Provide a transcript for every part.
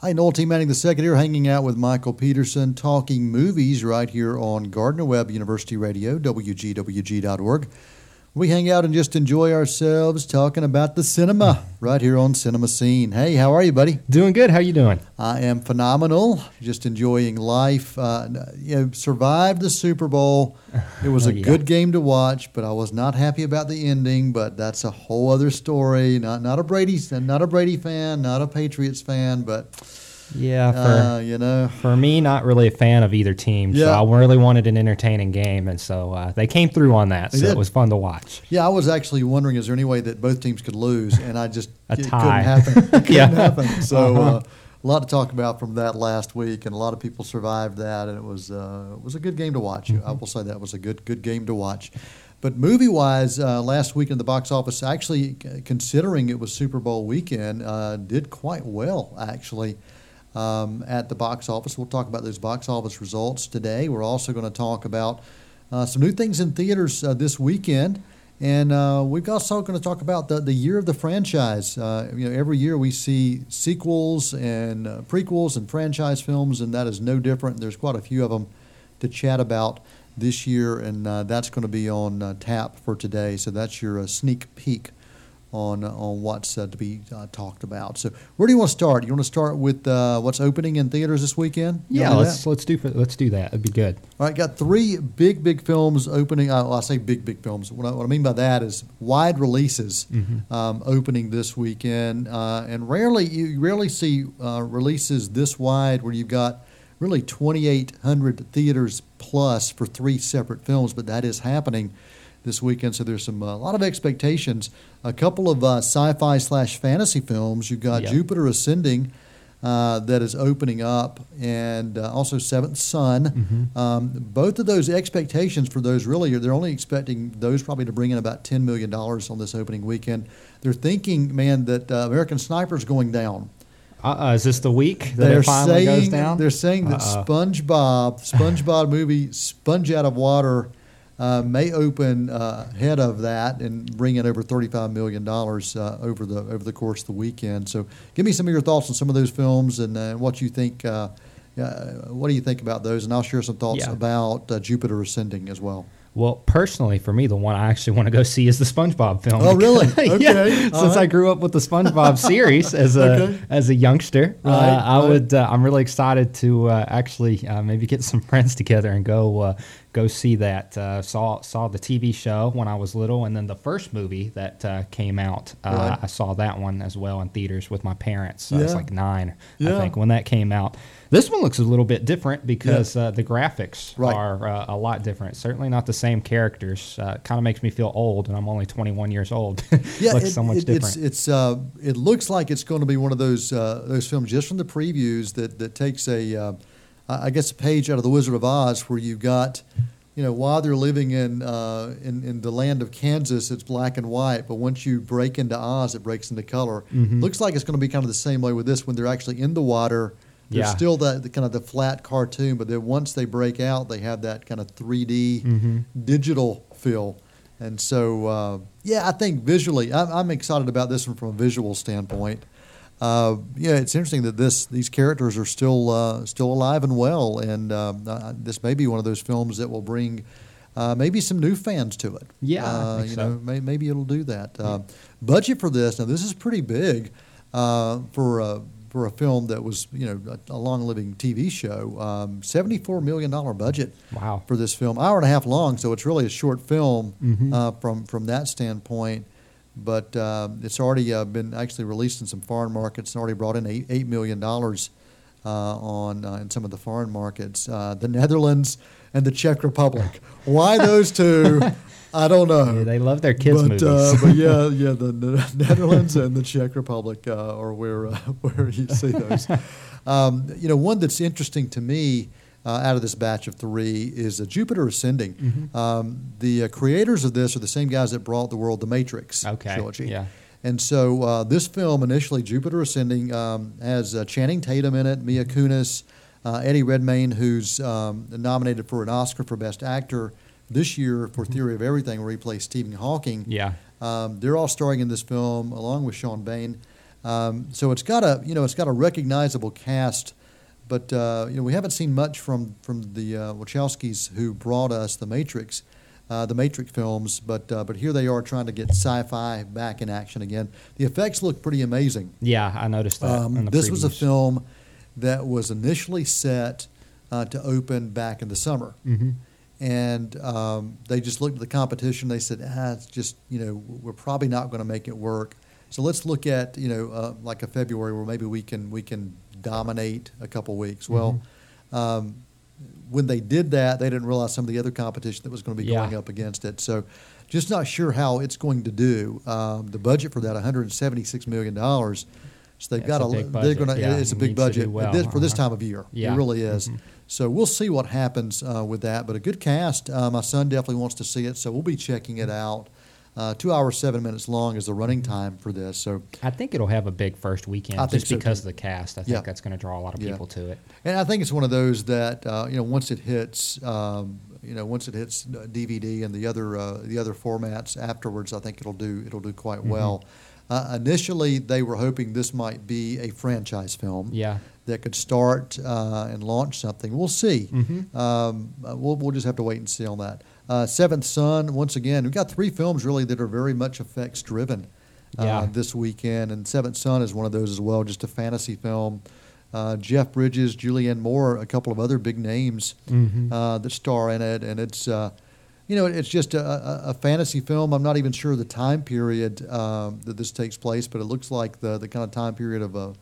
Hi, Noel T. Manning II here, hanging out with Michael Peterson, talking movies right here on Gardner Webb University Radio, WGWG.org. We hang out and just enjoy ourselves talking about the cinema right here on Cinema Scene. Hey, how are you, buddy? Doing good. How you doing? I am phenomenal. Just enjoying life. Uh, you know, survived the Super Bowl. It was a Yeah. good game to watch, but I was not happy about the ending. But that's a whole other story. Not not a Brady not a Brady fan, not a Patriots fan, but Yeah, for uh, you know. for me, not really a fan of either team. So I really wanted an entertaining game, and so uh, they came through on that. They So did. it was fun to watch. Yeah, I was actually wondering, is there any way that both teams could lose? And I just A it tie. couldn't happen. It couldn't Yeah. happen. So Uh-huh. uh, a lot to talk about from that last week, and a lot of people survived that, and it was uh, it was a good game to watch. Mm-hmm. I will say that was a good good game to watch. But movie wise, uh, last week in the box office, actually c- considering it was Super Bowl weekend, uh, did quite well actually. Um, at the box office, we'll talk about those box office results today. We're also going to talk about uh, some new things in theaters uh, this weekend. And uh, we've also going to talk about the, the year of the franchise. Uh, you know, every year we see sequels and uh, prequels and franchise films, and that is no different. There's quite a few of them to chat about this year, and uh, that's going to be on tap for today. So that's your sneak peek on on what's uh, to be uh, talked about. So where do you want to start? You want to start with uh, what's opening in theaters this weekend? You Yeah, let's that? let's do let's do that. It'd be good. All right, got three big, big films opening. Uh, well, I say big, big films. What I, what I mean by that is wide releases Mm-hmm. um, opening this weekend, uh, and rarely you rarely see uh, releases this wide where you've got really 2,800 theaters plus for three separate films. But that is happening this weekend, so there's some uh, a lot of expectations. A couple of uh, sci-fi slash fantasy films. You've got Yeah. Jupiter Ascending. Uh, that is opening up, and uh, also Seventh Son. Mm-hmm. Um, both of those expectations for those really, they're only expecting those probably to bring in about $10 million on this opening weekend. They're thinking, man, that uh, American Sniper's going down. Uh, uh, is this the week that They're it finally saying, goes down? They're saying that Uh-oh. SpongeBob, SpongeBob movie, Sponge Out of Water, uh, may open uh, ahead of that and bring in over $35 million uh, over the over the course of the weekend. So, give me some of your thoughts on some of those films and uh, what you think. Uh, uh, what do you think about those? And I'll share some thoughts Yeah. about uh, Jupiter Ascending as well. Well, personally, for me, the one I actually want to go see is the SpongeBob film. Oh, really? yeah, Okay. All since I grew up with the SpongeBob series as a Okay. as a youngster, Right, uh, I right. would. Uh, I'm really excited to uh, actually uh, maybe get some friends together and go uh, go see that. Uh, saw saw the TV show when I was little, and then the first movie that uh, came out, uh, Right. I saw that one as well in theaters with my parents. I was like nine, Yeah. I think, when that came out. This one looks a little bit different because uh, the graphics Right. are uh, a lot different. Certainly not the same characters. Uh, kind of makes me feel old, and I'm only 21 years old. Yeah, looks it, so much it- different. It's it's uh, it looks like it's going to be one of those uh, those films just from the previews that that takes a uh, I I guess a page out of the Wizard of Oz where you've got you know while they're living in uh, in in the land of Kansas it's black and white but once you break into Oz it breaks into color. Mhm. Looks like it's going to be kind of the same way with this when they're actually in the water. There's Yeah. still that the, kind of the flat cartoon, but then once they break out, they have that kind of 3D Mhm. digital feel. And so, uh, yeah, I think visually, I'm, I'm excited about this one from a visual standpoint. Uh, yeah, it's interesting that this these characters are still uh, still alive and well, and um, uh, this may be one of those films that will bring uh, maybe some new fans to it. Yeah, I uh, you so. know, may, maybe it'll do that. Uh, budget for this now, this is pretty big uh, for a for a film that was you know a, a long living TV show. Um, Seventy four million dollar budget wow. for this film. Hour and a half long, so it's really a short film Mhm. uh, from from that standpoint. But uh, it's already uh, been actually released in some foreign markets. and already brought in eight, eight million dollars uh, on uh, in some of the foreign markets. Uh, the Netherlands and the Czech Republic. Why those two? I don't know. Yeah, they love their kids' but, movies. Uh, but yeah, yeah, the Ne- Netherlands and the Czech Republic uh, are where uh, where you see those. Um, you know, one that's interesting to me uh, out of this batch of three is uh, Jupiter Ascending. Mhm. Um, the uh, creators of this are the same guys that brought the world the Matrix Okay, trilogy. yeah. And so uh, this film, initially Jupiter Ascending, um, has uh, Channing Tatum in it, Mia Kunis, uh, Eddie Redmayne, who's um, nominated for an Oscar for Best Actor this year for Theory of Everything, where he plays Stephen Hawking. Yeah. Um, they're all starring in this film along with Sean Bean. Um, so it's got a you know it's got a recognizable cast, but uh, you know we haven't seen much from from the uh, Wachowskis who brought us the Matrix, uh, the Matrix films. But uh, but here they are trying to get sci-fi back in action again. The effects look pretty amazing. Yeah, I noticed that. Um, this was a film that was initially set uh, to open back in the summer. Mhm. And um, they just looked at the competition. They said, ah, it's just, you know, we're probably not going to make it work. So let's look at, you know, uh, like a February where maybe we can we can dominate a couple weeks. Well, um, when they did that, they didn't realize some of the other competition that was going to be Yeah. going up against it. So, just not sure how it's going to do. Um, the budget for that, 176 million dollars. So they've got a a, they're going to. yeah, It's a big needs to do budget well, this, for this uh-huh. time of year. Yeah. It really is. Mhm. So we'll see what happens uh, with that. But a good cast. Uh, my son definitely wants to see it, so we'll be checking it out. Uh, two hours seven minutes long is the running time for this. So, I think it'll have a big first weekend I just so, because too. of the cast. I think Yeah. that's going to draw a lot of Yeah. people to it. and I think it's one of those that uh, you know once it hits, um, you know, once it hits DVD and the other uh, the other formats afterwards, I think it'll do it'll do quite Mm-hmm. well. Uh, initially, they were hoping this might be a franchise film. Yeah. that could start uh, and launch something. We'll see. Mhm. Um, uh, we'll, we'll just have to wait and see on that. Uh, Seventh Son, once again, we've got three films really that are very much effects driven uh, Yeah. this weekend, and Seventh Son is one of those as well, just a fantasy film. Uh, Jeff Bridges, Julianne Moore, a couple of other big names Mhm. uh, that star in it, and it's uh, you know it's just a, a, a fantasy film. I'm not even sure the time period um, that this takes place, but it looks like the the kind of time period of uh,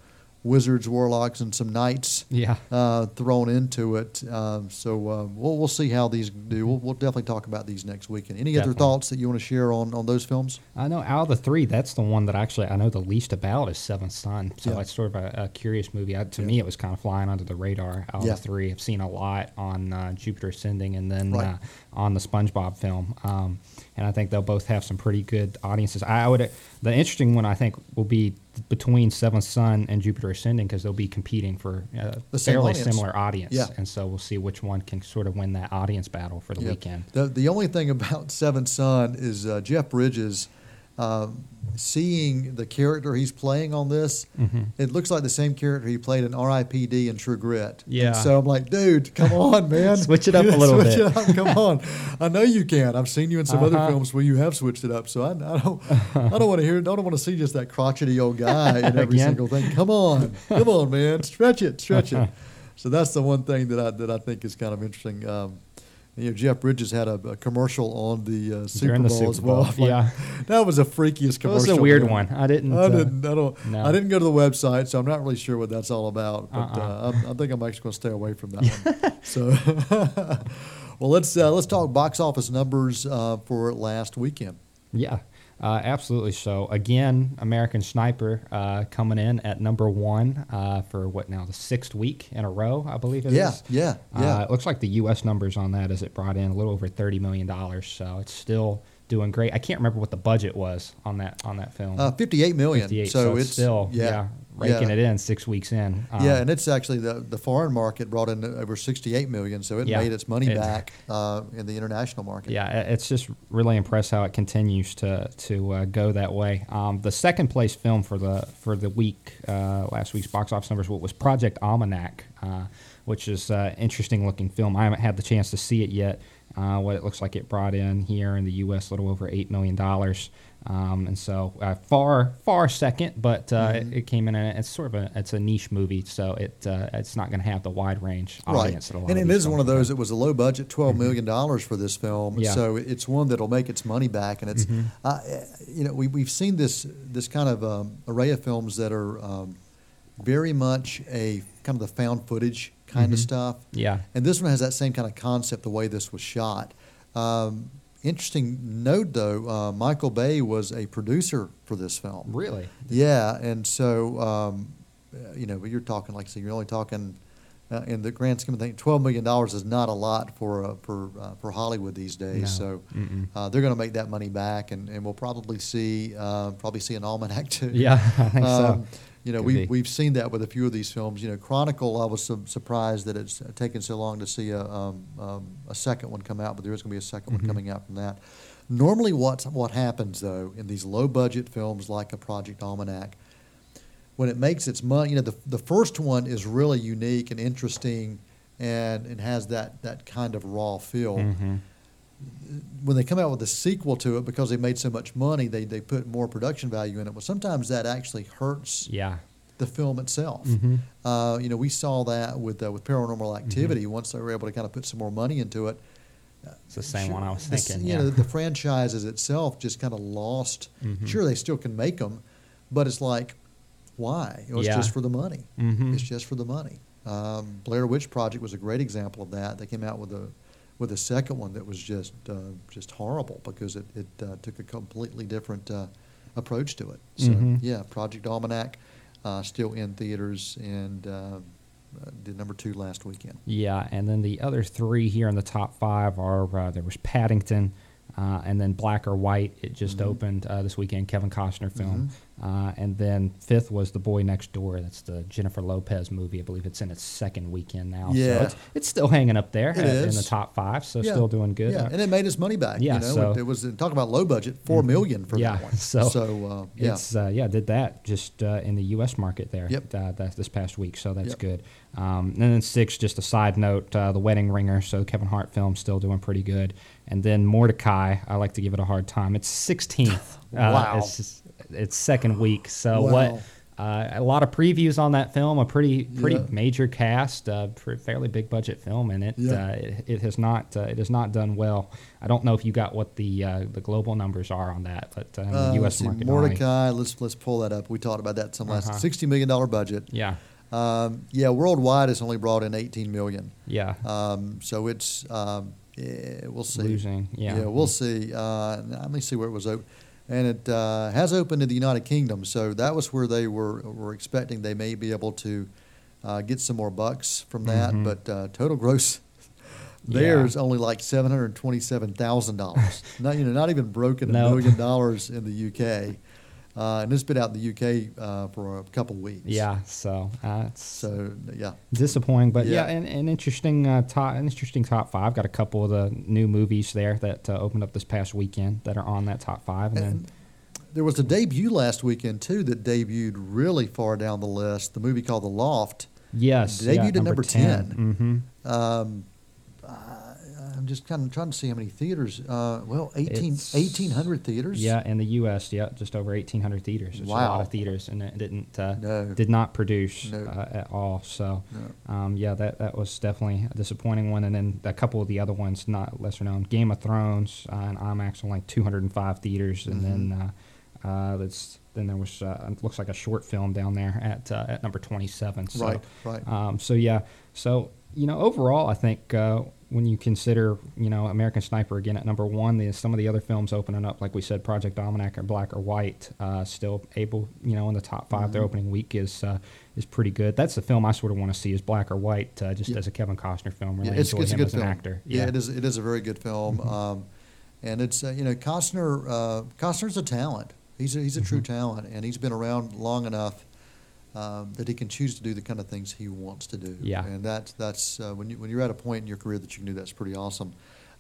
wizards, warlocks, and some knights Yeah. uh, thrown into it. Um, so uh, we'll we'll see how these do. We'll, we'll definitely talk about these next weekend. Any other thoughts that you want to share on on those films? I know out of the three, that's the one that actually I know the least about is Seventh Son. So Yeah. it's sort of a, a curious movie. I, to Yeah. me, it was kind of flying under the radar out Yeah. of the three. I've seen a lot on uh, Jupiter Ascending and then Right. uh, on the SpongeBob film. Um, and I think they'll both have some pretty good audiences. I would the interesting one I think will be between Seventh Son and Jupiter Ascending because they'll be competing for a The fairly audience. similar audience. Yeah. And so we'll see which one can sort of win that audience battle for the Yeah. weekend. The the only thing about Seventh Son is uh, Jeff Bridges. Um, seeing the character he's playing on this, Mhm. it looks like the same character he played in R.I.P.D. and True Grit. And Yeah. so I'm like, dude, come on, man, Switch it up a little Switch bit. it up, come on. I know you can. I've seen you in some other Uh-huh. films where you have switched it up. So I, I don't, I don't want to hear, I don't want to see just that crotchety old guy in every single thing. Come on, come on, man, stretch it, stretch it. So that's the one thing that I that I think is kind of interesting. Um, you know, Jeff Bridges had a, a commercial on the uh, Super During the Bowl Super as well. Bowl, like, yeah. that was the freakiest commercial. That was a weird one. I didn't. I uh, didn't. I don't. no. I didn't go to the website, so I'm not really sure what that's all about. But Uh-uh. uh, I, I think I'm actually going to stay away from that one. So, well, let's uh, let's talk box office numbers uh, for last weekend. Yeah, uh, absolutely. So again, American Sniper uh, coming in at number one uh, for what now the sixth week in a row, I believe it is. Yeah, yeah, yeah. Uh, it looks like the U.S. numbers on that as it brought in a little over thirty million dollars. So it's still doing great. I can't remember what the budget was on that on that film. Uh, 58 million. 58. So, it's, still yeah, yeah, raking yeah. it in six weeks in. Um, yeah, and it's actually the, the foreign market brought in over 68 million, so it Yeah. made its money It- back uh, in the international market. Yeah, it's just really impressed how it continues to to uh, go that way. Um, the second place film for the for the week, uh, last week's box office numbers, was Project Almanac, uh, which is uh, interesting looking film. I haven't had the chance to see it yet. Uh, what it looks like it brought in here in the U.S. a little over eight million dollars. Um, and so uh, far, far second, but uh, Mm-hmm. it, it came in. A, it's sort of a it's a niche movie, so it uh, it's not going to have the wide range Right, audience lot and of it is one of films have. those. It was a low budget, twelve million dollars for this film, Mm-hmm. Yeah. so it's one that'll make its money back. And it's, Mhm. uh, you know, we we've seen this this kind of um, array of films that are um, very much a kind of the found footage kind of Mhm. stuff. Yeah. And this one has that same kind of concept, the way this was shot. Um, interesting note, though, uh, Michael Bay was a producer for this film. Really? Yeah, and so um, you know, but you're talking like I said, you're only talking uh, in the grand scheme of things. Twelve million dollars is not a lot for uh, for uh, for Hollywood these days. No. So uh, they're going to make that money back, and, and we'll probably see uh, probably see an almanac too. Yeah, I think so. You know, Could we be. we've seen that with a few of these films. You know, Chronicle. I was su- surprised that it's taken so long to see a um, um, a second one come out, but there is going to be a 2nd Mhm. one coming out from that. Normally, what what happens though in these low budget films like a Project Almanac, when it makes its money, you know, the the first one is really unique and interesting, and and has that that kind of raw feel. Mhm. When they come out with a sequel to it, because they made so much money, they they put more production value in it. Well, sometimes that actually hurts Yeah. the film itself. Mhm. Uh, you know, we saw that with uh, with Mm-hmm. Paranormal Activity. Once they were able to kind of put some more money into it, It's the same Sure, one I was the- thinking. You yeah. know, the franchises itself just kind of lost. Mhm. Sure, they still can make them, but it's like, why? It was Yeah. just for the money. Mhm. It's just for the money. Um, Blair Witch Project was a great example of that. They came out with a with a second one that was just uh, just horrible because it it uh, took a completely different uh, approach to it. So Mhm. yeah, Project Almanac uh, still in theaters and uh, uh, did number two last weekend. Yeah, and then the other three here in the top five are uh, there was Paddington, uh, and then Black or White. It just Mhm. opened uh, this weekend, Kevin Costner film. Mm-hmm. Uh, and then fifth was The Boy Next Door. That's the Jennifer Lopez movie. I believe it's in its second weekend now. Yeah. So it's, it's still hanging up there uh, in the top five, so Yeah. still doing good. Yeah, and it made its money back. Yeah, you know, so- it, it was talk about low budget, four Mhm. million for Yeah, that one. so uh, yeah, It's uh, yeah, did that just uh, in the U.S. market there. Yep. Uh, that this past week, so that's Yep. good. Um, and then six, just a side note, uh, the Wedding Ringer. So Kevin Hart film still doing pretty good. And then Mortdecai, I like to give it a hard time. It's 16th. Wow. It's, just- it's second week. So Wow. what? Uh, a lot of previews on that film. A pretty pretty Yeah. major cast. Uh, fairly big budget film, and it Yeah. uh, it, it has not uh, it has not done well. I don't know if you got what the uh, the global numbers are on that, but uh, the Uh, U.S. let's see, market only. Mortdecai. Let's let's pull that up. We talked about that some last. Uh-huh. Sixty million dollar budget. Yeah, Um, yeah, worldwide it's only brought in eighteen million. yeah. Um, so it's um, yeah, we'll see. Losing, yeah. we'll see. Uh, let me see where it was open. And it uh, has opened in the United Kingdom, so that was where they were were expecting they may be able to uh, get some more bucks from that. Mhm. But uh, total gross Yeah. there is only like seven hundred twenty-seven thousand dollars. not you know not even broken a million dollars in the UK, uh, and it's been out in the UK uh, for a couple of weeks. Yeah, so uh, So yeah, disappointing, but yeah, Yeah. an, an interesting uh, top, an interesting top five. Got a couple of the new movies there that uh, opened up this past weekend that are on that top five, and, And there was a debut last weekend too that debuted really far down the list. The movie called The Loft. yes, debuted yeah, at number 10. Mm-hmm. Um, uh, I'm just kind of trying to see how many theaters. Uh, well, 18, It's- 1,800 theaters. Yeah, in the U.S., yeah, just over 1,800 theaters. It's a lot of theaters, and it didn't uh, No. did not produce No. uh, at all. So, No. um, yeah, that that was definitely a disappointing one. And then a couple of the other ones, not lesser known, Game of Thrones uh, and IMAX on like 205 theaters, and then uh, uh, that's then there was uh, it looks like a short film down there at uh, at number 27. So, Right, right. Um, so yeah, so you know, overall, I think uh, when you consider, you know, American Sniper again at number one, the, some of the other films opening up, like we said, Project Almanac or Black or White, uh, still able, you know, in the top 5 Their Mhm. opening week is uh, is pretty good. That's the film I sort of want to see is Black or White, uh, just Yeah. as a Kevin Costner film. Really Yeah, it's, enjoy it's a him good as film. an actor. Yeah. it is. It is a very good film. Mhm. Um, and it's uh, you know Costner. Uh, Costner's a talent. He's a, he's a true Mhm. talent, and he's been around long enough um, that he can choose to do the kind of things he wants to do. Yeah. And that that's uh, when you when you're at a point in your career that you can do that's pretty awesome.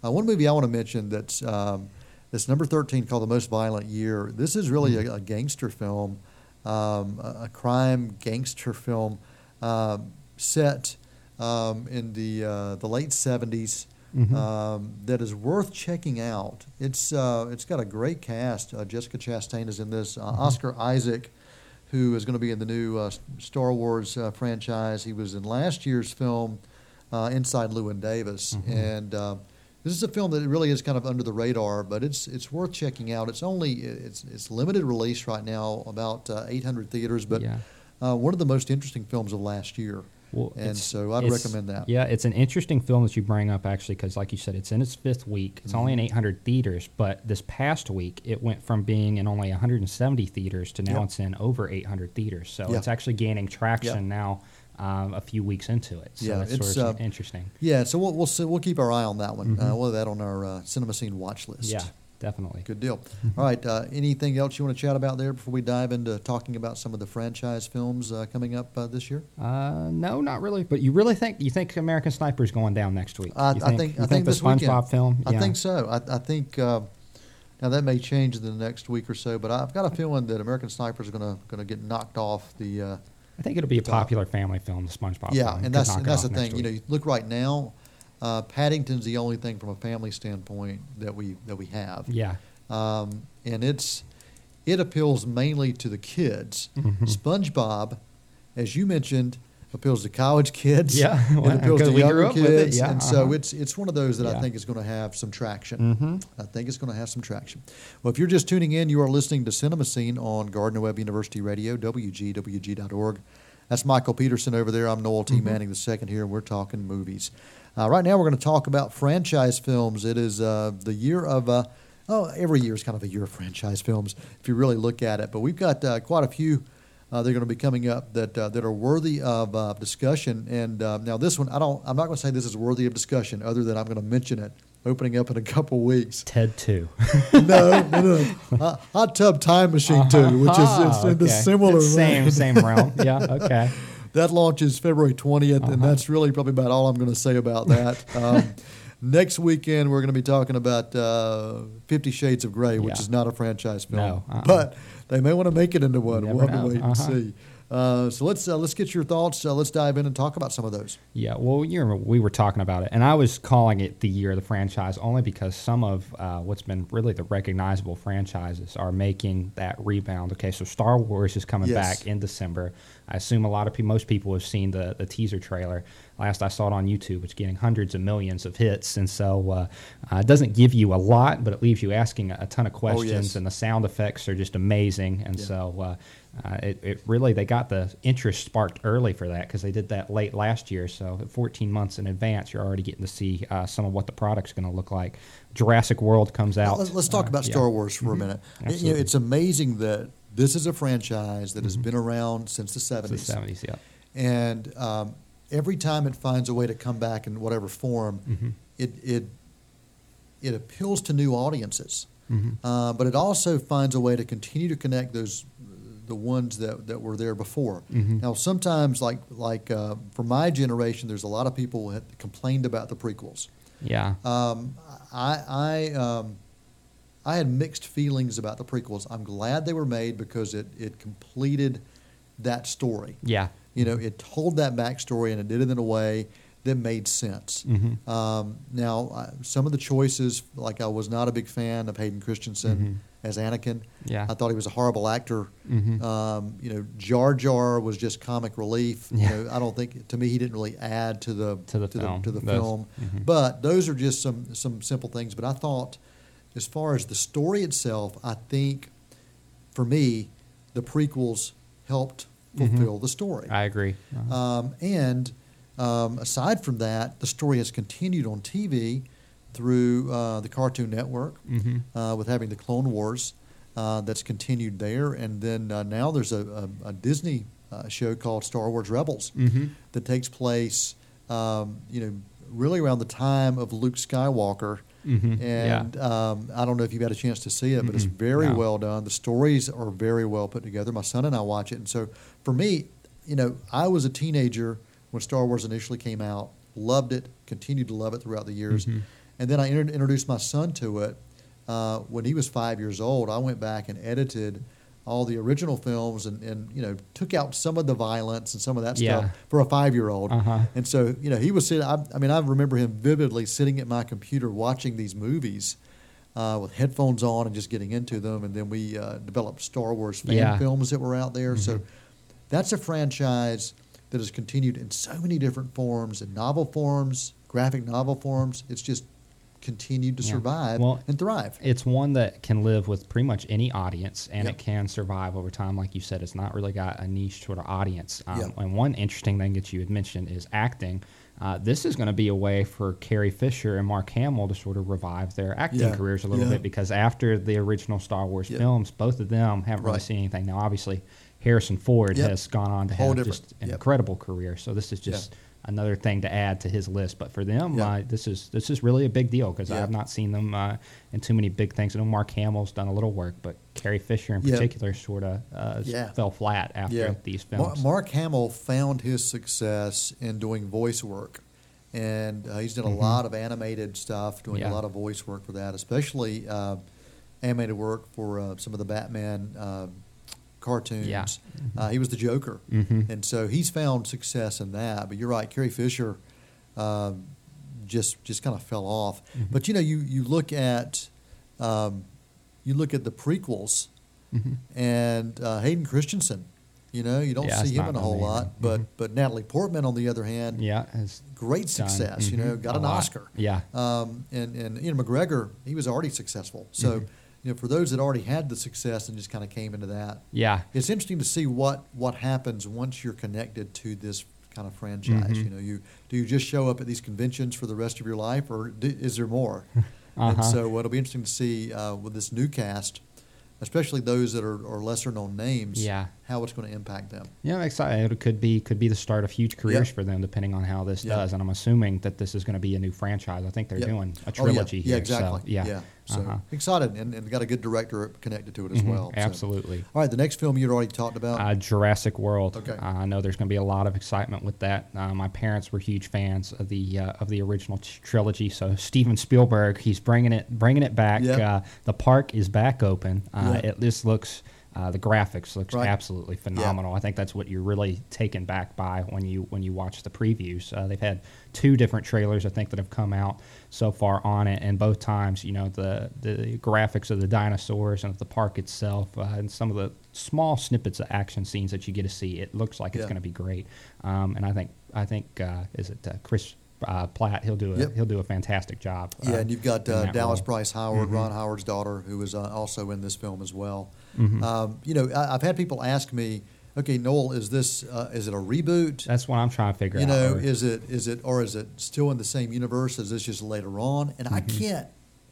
Uh, one movie I want to mention that's um, that's number thirteen called The Most Violent Year. This is really Mhm. a, a gangster film, um, a, a crime gangster film um, set um, in the uh, the late seventies Mhm. um, that is worth checking out. It's uh, it's got a great cast. Uh, Jessica Chastain is in this. Uh, Mhm. Oscar Isaac, who is going to be in the new uh, Star Wars uh, franchise. He was in last year's film, uh, Inside Llewyn Davis, Mhm. and uh, this is a film that really is kind of under the radar, but it's it's worth checking out. It's only it's it's limited release right now, about uh, 800 theaters, but yeah. uh, one of the most interesting films of last year. Well, and so I'd recommend that. Yeah, it's an interesting film that you bring up actually because, like you said, it's in its fifth week. It's only in Mhm. 800 theaters, but this past week it went from being in only 170 theaters to now Yep. it's in over 800 theaters. So Yeah. it's actually gaining traction now. Um, a few weeks into it, so Yeah, that's it's, sort of uh, interesting. Yeah, so we'll we'll, see, we'll keep our eye on that one. Mhm. Uh, we'll have that on our uh, cinema scene watch list. Yeah, definitely. Good deal. All right. Uh, anything else you want to chat about there before we dive into talking about some of the franchise films uh, coming up uh, this year? Uh, no, not really. But you really think you think American Sniper is going down next week? I, You I think I think the SpongeBob weekend. film. I think so. I, I think uh, Now that may change in the next week or so, but I've got a feeling that American Sniper is going to going to get knocked off the. Uh, I think it'll be a popular family film, the SpongeBob. yeah, film. and Could that's and that's the thing. You know, you look right now, uh, Paddington's the only thing from a family standpoint that we that we have. Yeah. um, and it's it appeals mainly to the kids. Mhm. SpongeBob, as you mentioned, appeals to college kids. Yeah, well, it appeals to younger up with it, kids, yeah, and so uh-huh. it's it's one of those that I think is going to have some traction. Mm-hmm. I think it's going to have some traction. Well, if you're just tuning in, you are listening to Cinema Scene on Gardner Webb University Radio, WGWG.org. That's Michael Peterson over there. I'm Noel T. Mhm. Manning the second here, and we're talking movies. Uh, right now, we're going to talk about franchise films. It is uh, the year of, uh, oh, every year is kind of a year of franchise films if you really look at it. But we've got uh, quite a few uh, that are going to be coming up that uh, that are worthy of uh, discussion. And uh, now this one, I don't, I'm not going to say this is worthy of discussion, other than I'm going to mention it opening up in a couple weeks Ted 2. no, no, no. Hot- Hot Tub Time Machine Two, which is it's in the Uh-huh. Similar It's same vein. same realm. Yeah. Okay. That launches February 20th, and Uh-huh. that's really probably about all I'm going to say about that. Um, next weekend, we're going to be talking about uh, Fifty Shades of Grey, which Yeah. is not a franchise film, No, uh-uh. but they may want to make it into one. We'll have to wait and Uh-huh. see. Uh, so let's uh, let's get your thoughts. Uh, let's dive in and talk about some of those. Yeah, well, you remember we were talking about it, and I was calling it the year of the franchise only because some of uh, what's been really the recognizable franchises are making that rebound. Okay, so Star Wars is coming Yes. back in December. I assume a lot of people, most people have seen the, the teaser trailer. Last I saw it on YouTube, it's getting hundreds of millions of hits, and so uh, uh, it doesn't give you a lot, but it leaves you asking a, a ton of questions, Oh, yes. and the sound effects are just amazing, and Yeah. so. Uh, it, it really they got the interest sparked early for that because they did that late last year. So 14 months in advance, you're already getting to see uh, some of what the product's going to look like. Jurassic World comes out. Let's, let's talk uh, about yeah. Star Wars for a Mhm. minute. You know, it's amazing that this is a franchise that has been around since the 70s. It's the 70s, yeah. and um, every time it finds a way to come back in whatever form, Mhm. it it it appeals to new audiences. Mhm. Uh, but it also finds a way to continue to connect those the ones that, that were there before. Mhm. Now, sometimes, like like uh, for my generation, there's a lot of people that complained about the prequels. Yeah. Um, I I um, I had mixed feelings about the prequels. I'm glad they were made because it it completed that story. Yeah. You know, it told that backstory and it did it in a way that made sense. Mhm. Um, now, I, some of the choices, like I was not a big fan of Hayden Christensen as Anakin. Yeah. I thought he was a horrible actor. Mhm. Um, you know, Jar Jar was just comic relief. Yeah. You know, I don't think to me he didn't really add to the To the to film. the, to the Those- film. mhm. But those are just some some simple things. But I thought, as far as the story itself, I think for me, the prequels helped fulfill the story. Mm-hmm. I agree. Uh-huh. Um, and um, aside from that, the story has continued on TV through uh, the Cartoon Network Mhm. uh, with having the Clone Wars uh, that's continued there. And then uh, now there's a, a, a Disney uh, show called Star Wars Rebels Mhm. that takes place, um, you know, really around the time of Luke Skywalker. Mhm. Yeah. And um, I don't know if you've had a chance to see it, but it's very No. well done. The stories are very well put together. My son and I watch it, and so for me, you know, I was a teenager when Star Wars initially came out. Loved it, continued to love it throughout the years, Mhm. And then I inter- introduced my son to it uh, when he was five years old. I went back and edited all the original films and, and you know took out some of the violence and some of that Yeah. stuff for a five year old. Uh-huh. And so, you know, he was sitting, I, I mean, I remember him vividly sitting at my computer watching these movies uh, with headphones on and just getting into them. And then we uh, developed Star Wars fan Yeah. films that were out there. So Mhm. that's a franchise that has continued in so many different forms, in novel forms, graphic novel forms. It's just continued to Yeah. survive Well, and thrive. It's one that can live with pretty much any audience, and Yep. it can survive over time. Like you said, it's not really got a niche sort of audience. Um, Yep. And one interesting thing that you had mentioned is acting. Uh, this is going to be a way for Carrie Fisher and Mark Hamill to sort of revive their acting Yeah. careers a little Yeah. bit because after the original Star Wars films, both of them haven't really seen anything. Now, obviously, Harrison Ford has gone on to Whole have different- just an incredible career. So this is just another thing to add to his list. But for them, Yeah. uh, this is this is really a big deal because Yeah. I've not seen them uh, in too many big things. I know Mark Hamill's done a little work, but Carrie Fisher in Yeah. particular sort of uh, fell flat after these films. Mark Hamill found his success in doing voice work, and uh, he's done a Mhm. lot of animated stuff, doing a lot of voice work for that, especially uh, animated work for uh, some of the Batman uh, cartoons. Yeah. Uh, he was the Joker, Mhm. and so he's found success in that. But you're right, Carrie Fisher um, just just kind of fell off. Mm-hmm. But you know, you you look at um, you look at the prequels, Mhm. and uh, Hayden Christensen. You know, you don't Yeah, see him in a whole lot, but Mhm. but Natalie Portman, on the other hand, Yeah, has great success. You know, mhm, got a an lot. Oscar. Yeah. Um, and and Ewan McGregor, he was already successful. So. You know, for those that already had the success and just kind of came into that, Yeah. it's interesting to see what what happens once you're connected to this kind of franchise. Mhm. You know, you do you just show up at these conventions for the rest of your life, or do, is there more? Uh-huh. And so, it'll be interesting to see uh, with this new cast, especially those that are, are lesser known names, Yeah. How it's going to impact them. Yeah, excited. It could be could be the start of huge careers Yep. for them, depending on how this Yeah. does. And I'm assuming that this is going to be a new franchise. I think they're Yep. doing a Oh, trilogy yeah. here. Yeah, exactly. So, yeah. yeah. So Uh-huh. excited, and, and got a good director connected to it as Mhm, well. so. Absolutely. All right, the next film you'd already talked about. Uh, Jurassic World. Okay. Uh, I know there's going to be a lot of excitement with that. Uh, my parents were huge fans of the uh, of the original t- trilogy. So Steven Spielberg, he's bringing it bringing it back. Yep. Uh, the park is back open. Uh. It this looks. Uh, the graphics looks Right. absolutely phenomenal. I think that's what you're really taken back by when you when you watch the previews. Uh, they've had two different trailers I think that have come out so far on it, and both times, you know, the the graphics of the dinosaurs and of the park itself, uh, and some of the small snippets of action scenes that you get to see, it looks like it's going to be great. Um, and I think I think uh, is it uh, Chris uh, Platt? He'll do a Yep. he'll do a fantastic job. uh, yeah, and you've got uh, Dallas role. Bryce Howard, Mhm. Ron Howard's daughter, who is uh, also in this film as well. Mhm. Um, you know, I, I've had people ask me, okay, Noel, is this uh, is it a reboot? That's what I'm trying to figure you out. You know, or- is it is it or is it still in the same universe? Is this just later on? And I can't,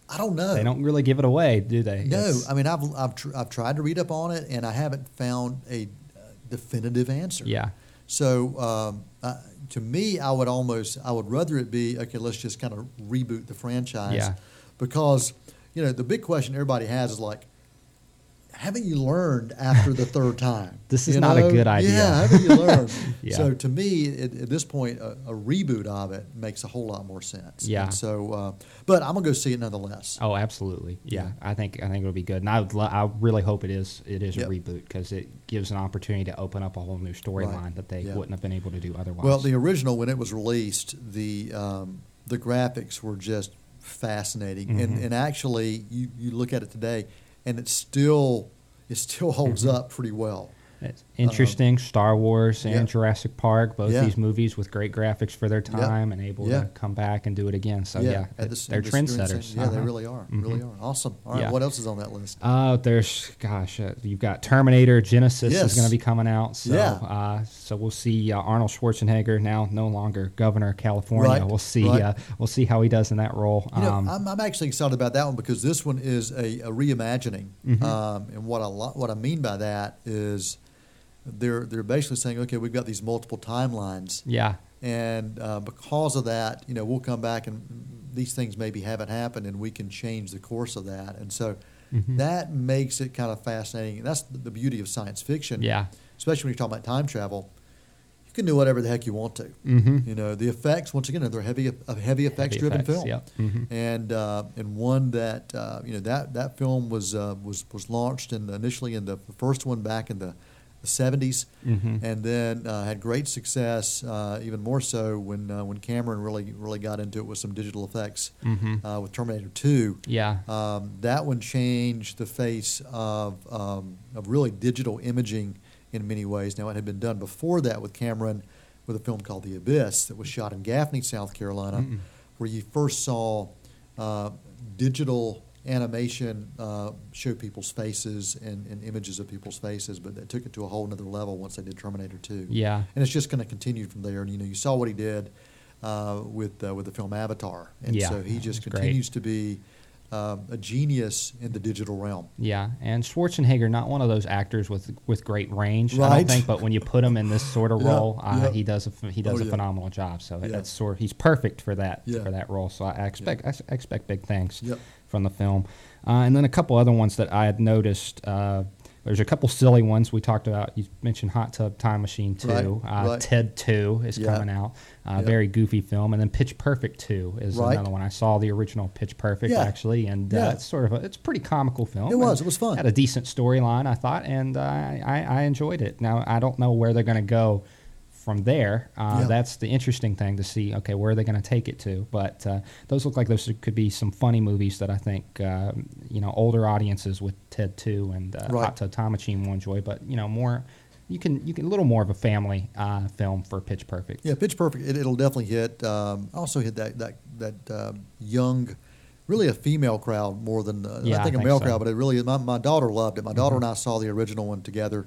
I don't know. Mm-hmm. they don't really give it away, do they? No, It's- I mean I've I've, tr- I've tried to read up on it and I haven't found a uh, definitive answer. yeah. So um, uh, to me, I would almost I would rather it be okay. Let's just kind of reboot the franchise. Yeah. Because you know the big question everybody has is like, haven't you learned after the third time? This is You not a good idea. Yeah, haven't you learned? Yeah. So to me, at, at this point, a, a reboot of it makes a whole lot more sense. Yeah. And so, uh, but I'm gonna go see it nonetheless. Oh, absolutely. Yeah, Yeah. I think I think it'll be good, and I would lo- I really hope it is it is Yep. a reboot because it gives an opportunity to open up a whole new storyline Right. that they Yeah. wouldn't have been able to do otherwise. Well, the original when it was released, the um, the graphics were just fascinating, and Mhm. and actually, you, you look at it today, and it still it still holds Mm-hmm. up pretty well. It's interesting. Star Wars and yeah. Jurassic Park, both Yeah. these movies with great graphics for their time and able Yeah. to come back and do it again. So yeah, it- this- they're they're trendsetters. Yeah, they Uh-huh. really are. Really Mhm. are. Awesome. All right, Yeah. what else is on that list? Uh, there's gosh, uh, you've got Terminator Genisys Yes. is going to be coming out. So, Yeah. uh, so we'll see uh, Arnold Schwarzenegger now no longer governor of California. Right, We'll see. right. Uh, we'll see how he does in that role. You know, Um, I'm, I'm actually excited about that one because this one is a, a reimagining, Mhm. um, and what I lo- what I mean by that is they're they're basically saying, okay, we've got these multiple timelines, yeah. and uh, because of that, you know, we'll come back and these things maybe haven't happened, and we can change the course of that, and so Mhm. that makes it kind of fascinating. That's the beauty of science fiction, Yeah. especially when you're talking about time travel. You can do whatever the heck you want to. Mm-hmm. You know, the effects once again they're heavy, a heavy effects driven film Yep. hmm and uh, and one that uh, you know that that film was uh, was was launched in initially in the first one back in the, the 70s, Mhm. and then uh, had great success, uh, even more so when uh, when Cameron really really got into it with some digital effects Mhm. uh, with Terminator 2. Yeah. Um, that one changed the face of um, of really digital imaging in many ways. Now it had been done before that with Cameron with a film called The Abyss that was shot in Gaffney, South Carolina, Mm-mm. where you first saw uh, digital animation uh, show people's faces and, and images of people's faces, but they took it to a whole other level once they did Terminator 2. Yeah. And it's just going to continue from there. And you know, you saw what he did uh, with uh, with the film Avatar, and Yeah, so he just was great. continues to be um, a genius in the digital realm. Yeah, and Schwarzenegger, not one of those actors with with great range, I don't think. But when you put him in this sort of Yeah, role, uh, yeah. he does a he does Oh, a yeah. phenomenal job. So that's sort of, he's perfect for that for that role. So I expect I expect big things Yep. From the film. Uh, and then a couple other ones that I had noticed. Uh, There's a couple silly ones we talked about. You mentioned Hot Tub Time Machine 2. Right, uh, right. Ted 2 is Yeah. coming out. Uh, Yeah. Very goofy film. And then Pitch Perfect 2 is Right. another one. I saw the original Pitch Perfect, Yeah. actually. And uh, it's sort of a, it's a pretty comical film. It was. It was fun. Had a decent storyline, I thought. And uh, I, I enjoyed it. Now, I don't know where they're going to go from there. Uh, Yeah. That's the interesting thing to see. Okay, where are they going to take it to? But uh, those look like those could be some funny movies that I think uh, you know older audiences with Ted Two and uh, Right. Hot Tub Time Machine will enjoy. But you know more, you can you can a little more of a family uh, film for Pitch Perfect. Yeah, Pitch Perfect. It, it'll definitely hit. Um, also hit that that that um, young, really a female crowd more than uh, Yeah, I think I a male so. crowd. But it really, my, my daughter loved it. My daughter Mhm. and I saw the original one together,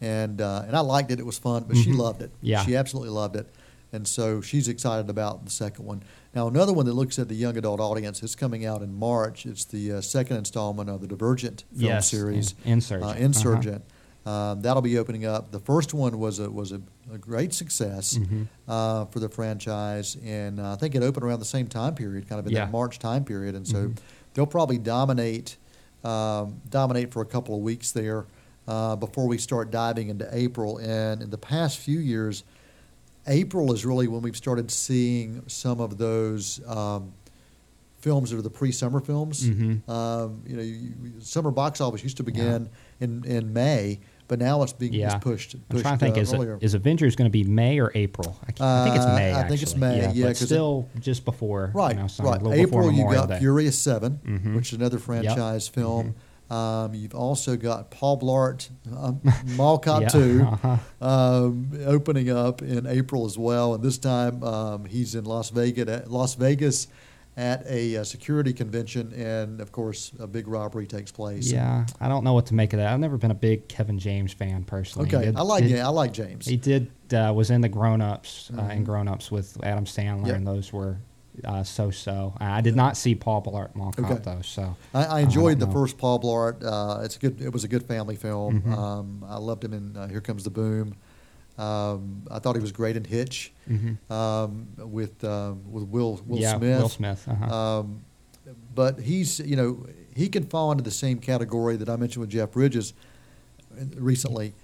and uh, and I liked it. It was fun, but she Mhm. loved it. Yeah. she absolutely loved it, and so she's excited about the second one. Now another one that looks at the young adult audience is coming out in March. It's the uh, second installment of the Divergent film Yes, series. In- Insurgent. Uh, Uh-huh. Insurgent. Um, that'll be opening up. The first one was a was a, a great success Mhm. uh, for the franchise, and uh, I think it opened around the same time period, kind of in Yeah. that March time period, and so Mhm. they'll probably dominate um, dominate for a couple of weeks there uh, before we start diving into April. And in the past few years, April is really when we've started seeing some of those. Um, Films that are the pre-summer films. Mhm. Um, you know, you, you- summer box office used to begin in, in May, but now it's being Yeah. it's pushed. I'm trying to think. uh, is, it, earlier. is Avengers going to be May or April? I, I think it's Uh, May. I think it's. May, Yeah, yeah, but 'cause it- still just before. Right, You know, right. April, you got Day. Furious 7 Mhm. which is another franchise film. Mm-hmm. Um, you've also got Paul Blart, um, Mall Cop Yeah, 2, uh-huh. um, opening up in April as well. And this time um, he's in Las Vegas, at, Las Vegas at a uh, security convention. And of course, a big robbery takes place. Yeah, I don't know what to make of that. I've never been a big Kevin James fan personally. Okay. Did- I like did- yeah, I like James. He did uh, was in the Grown Ups uh, in Mhm. Grown Ups with Adam Sandler, Yep. and those were uh, so so. I did not see Paul Blart Mall Cop Okay. though, so I, I I enjoyed the know. first Paul Blart. Uh, it's a good. It was a good family film. Mhm. Um, I loved him in uh, Here Comes the Boom. Um, I thought he was great in Hitch mhm. um, with um, with Will Will yeah, Smith. Will Smith. Uh-huh. Um, but he's you know he can fall into the same category that I mentioned with Jeff Bridges uh, recently.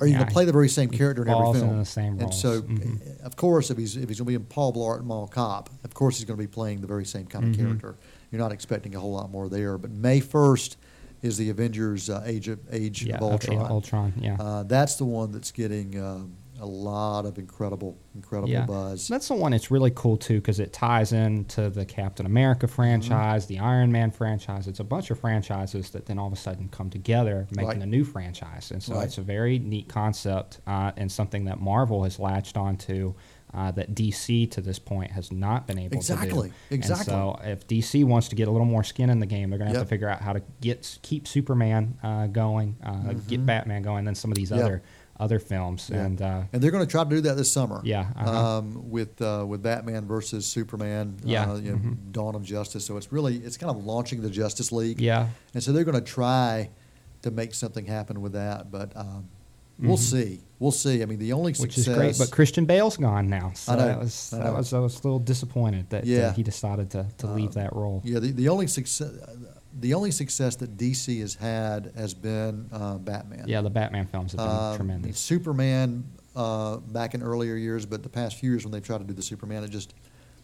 Are you Yeah, to play the very same character in every film? into the same and roles. so, Mhm. of course, if he's if he's going to be in Paul Blart and Mall Cop, of course he's going to be playing the very same kind of Mhm. character. You're not expecting a whole lot more there. But May first is the Avengers uh, Age of Age yeah, of Ultron. Ultron. Yeah. Uh, that's the one that's getting um, a lot of incredible incredible Yeah. buzz. That's the one that's really cool too because it ties into the Captain America Mm-hmm. franchise, the Iron Man franchise. It's a bunch of franchises that then all of a sudden come together, making Right. a new franchise. And so Right. it's a very neat concept uh, and something that Marvel has latched onto. Uh, that DC to this point has not been able Exactly, to do. exactly. And so if DC wants to get a little more skin in the game, they're going to have Yep. to figure out how to get keep Superman uh, going, uh, get Batman going, and then some of these Mm-hmm. Other other films. Yeah. And uh, and they're going to try to do that this summer. Yeah, uh-huh. Um, with uh, with Batman versus Superman. Yeah, Uh, you know, mhm. Dawn of Justice. So it's really it's kind of launching the Justice League. yeah, And so they're going to try to make something happen with that, but um, we'll Mhm. see. We'll see. I mean, the only which success. is great. But Christian Bale's gone now, so I know, that was I that was I was a little disappointed that uh, Yeah. he decided to, to leave Um, that role. yeah, the, the only success. The only success that DC has had has been uh, Batman. Yeah, the Batman films have been Um, tremendous. Superman uh, back in earlier years, but the past few years when they've tried to do the Superman, it just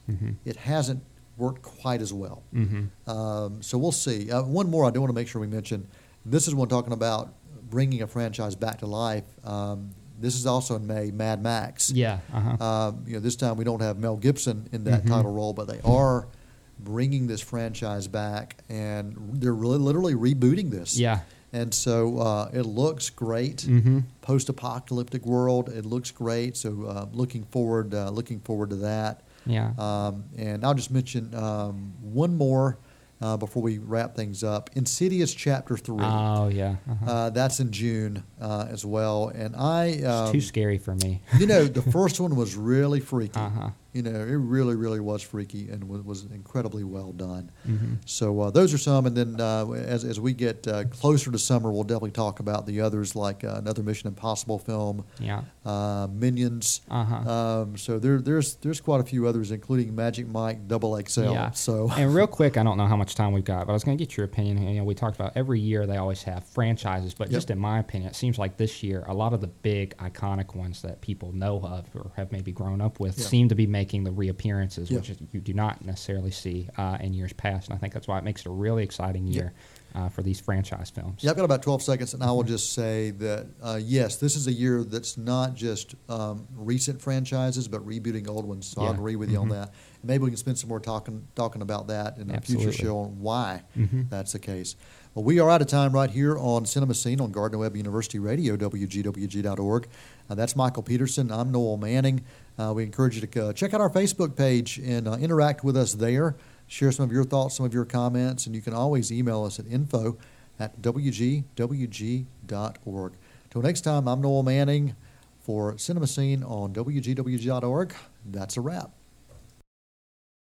hmm it hasn't worked quite as well. hmm Um, so we'll see. Uh, one more I do want to make sure we mention. This is one talking about bringing a franchise back to life. Um, this is also in May. Mad Max. Yeah, uh-huh. Um, you know, this time we don't have Mel Gibson in that Mhm. title role, but they are bringing this franchise back, and they're really literally rebooting this. yeah. And so uh, it looks great. hmm Post-apocalyptic world. It looks great. So uh, looking forward, uh, looking forward to that. Yeah. Um, and I'll just mention um, one more uh, before we wrap things up. Insidious Chapter Three. oh yeah. Uh-huh. Uh, that's in June uh, as well. And I, it's um, too scary for me. you know, the first one was really freaky. Uh-huh. You know, it really, really was freaky and was, was incredibly well done. Mm-hmm. So uh, those are some, and then uh, as, as we get uh, closer to summer, we'll definitely talk about the others, like uh, another Mission Impossible film, Yeah. uh, Minions. Uh-huh. Um, so there, there's there's quite a few others, including Magic Mike Double XL. Yeah. So and real quick, I don't know how much time we've got, but I was going to get your opinion. You know, we talked about every year they always have franchises, but Yep. just in my opinion, it seems like this year a lot of the big iconic ones that people know of or have maybe grown up with Yeah. seem to be making the reappearances, Yeah. which is, you do not necessarily see uh, in years past. And I think that's why it makes it a really exciting year uh, for these franchise films. Yeah, I've got about 12 seconds, and I will just say that uh, yes, this is a year that's not just um, recent franchises, but rebooting old ones. So I agree with you on Mhm. that. Maybe we can spend some more talking talking about that in a Absolutely. future show on why Mhm. that's the case. Well, we are out of time right here on Cinema Scene on Gardner Webb University Radio, WGWG.org. Uh, that's Michael Peterson. I'm Noel Manning. Uh, we encourage you to uh, check out our Facebook page and uh, interact with us there. Share some of your thoughts, some of your comments, and you can always email us at info at WGWG.org. Till next time, I'm Noel Manning for Cinemascene on WGWG.org. That's a wrap.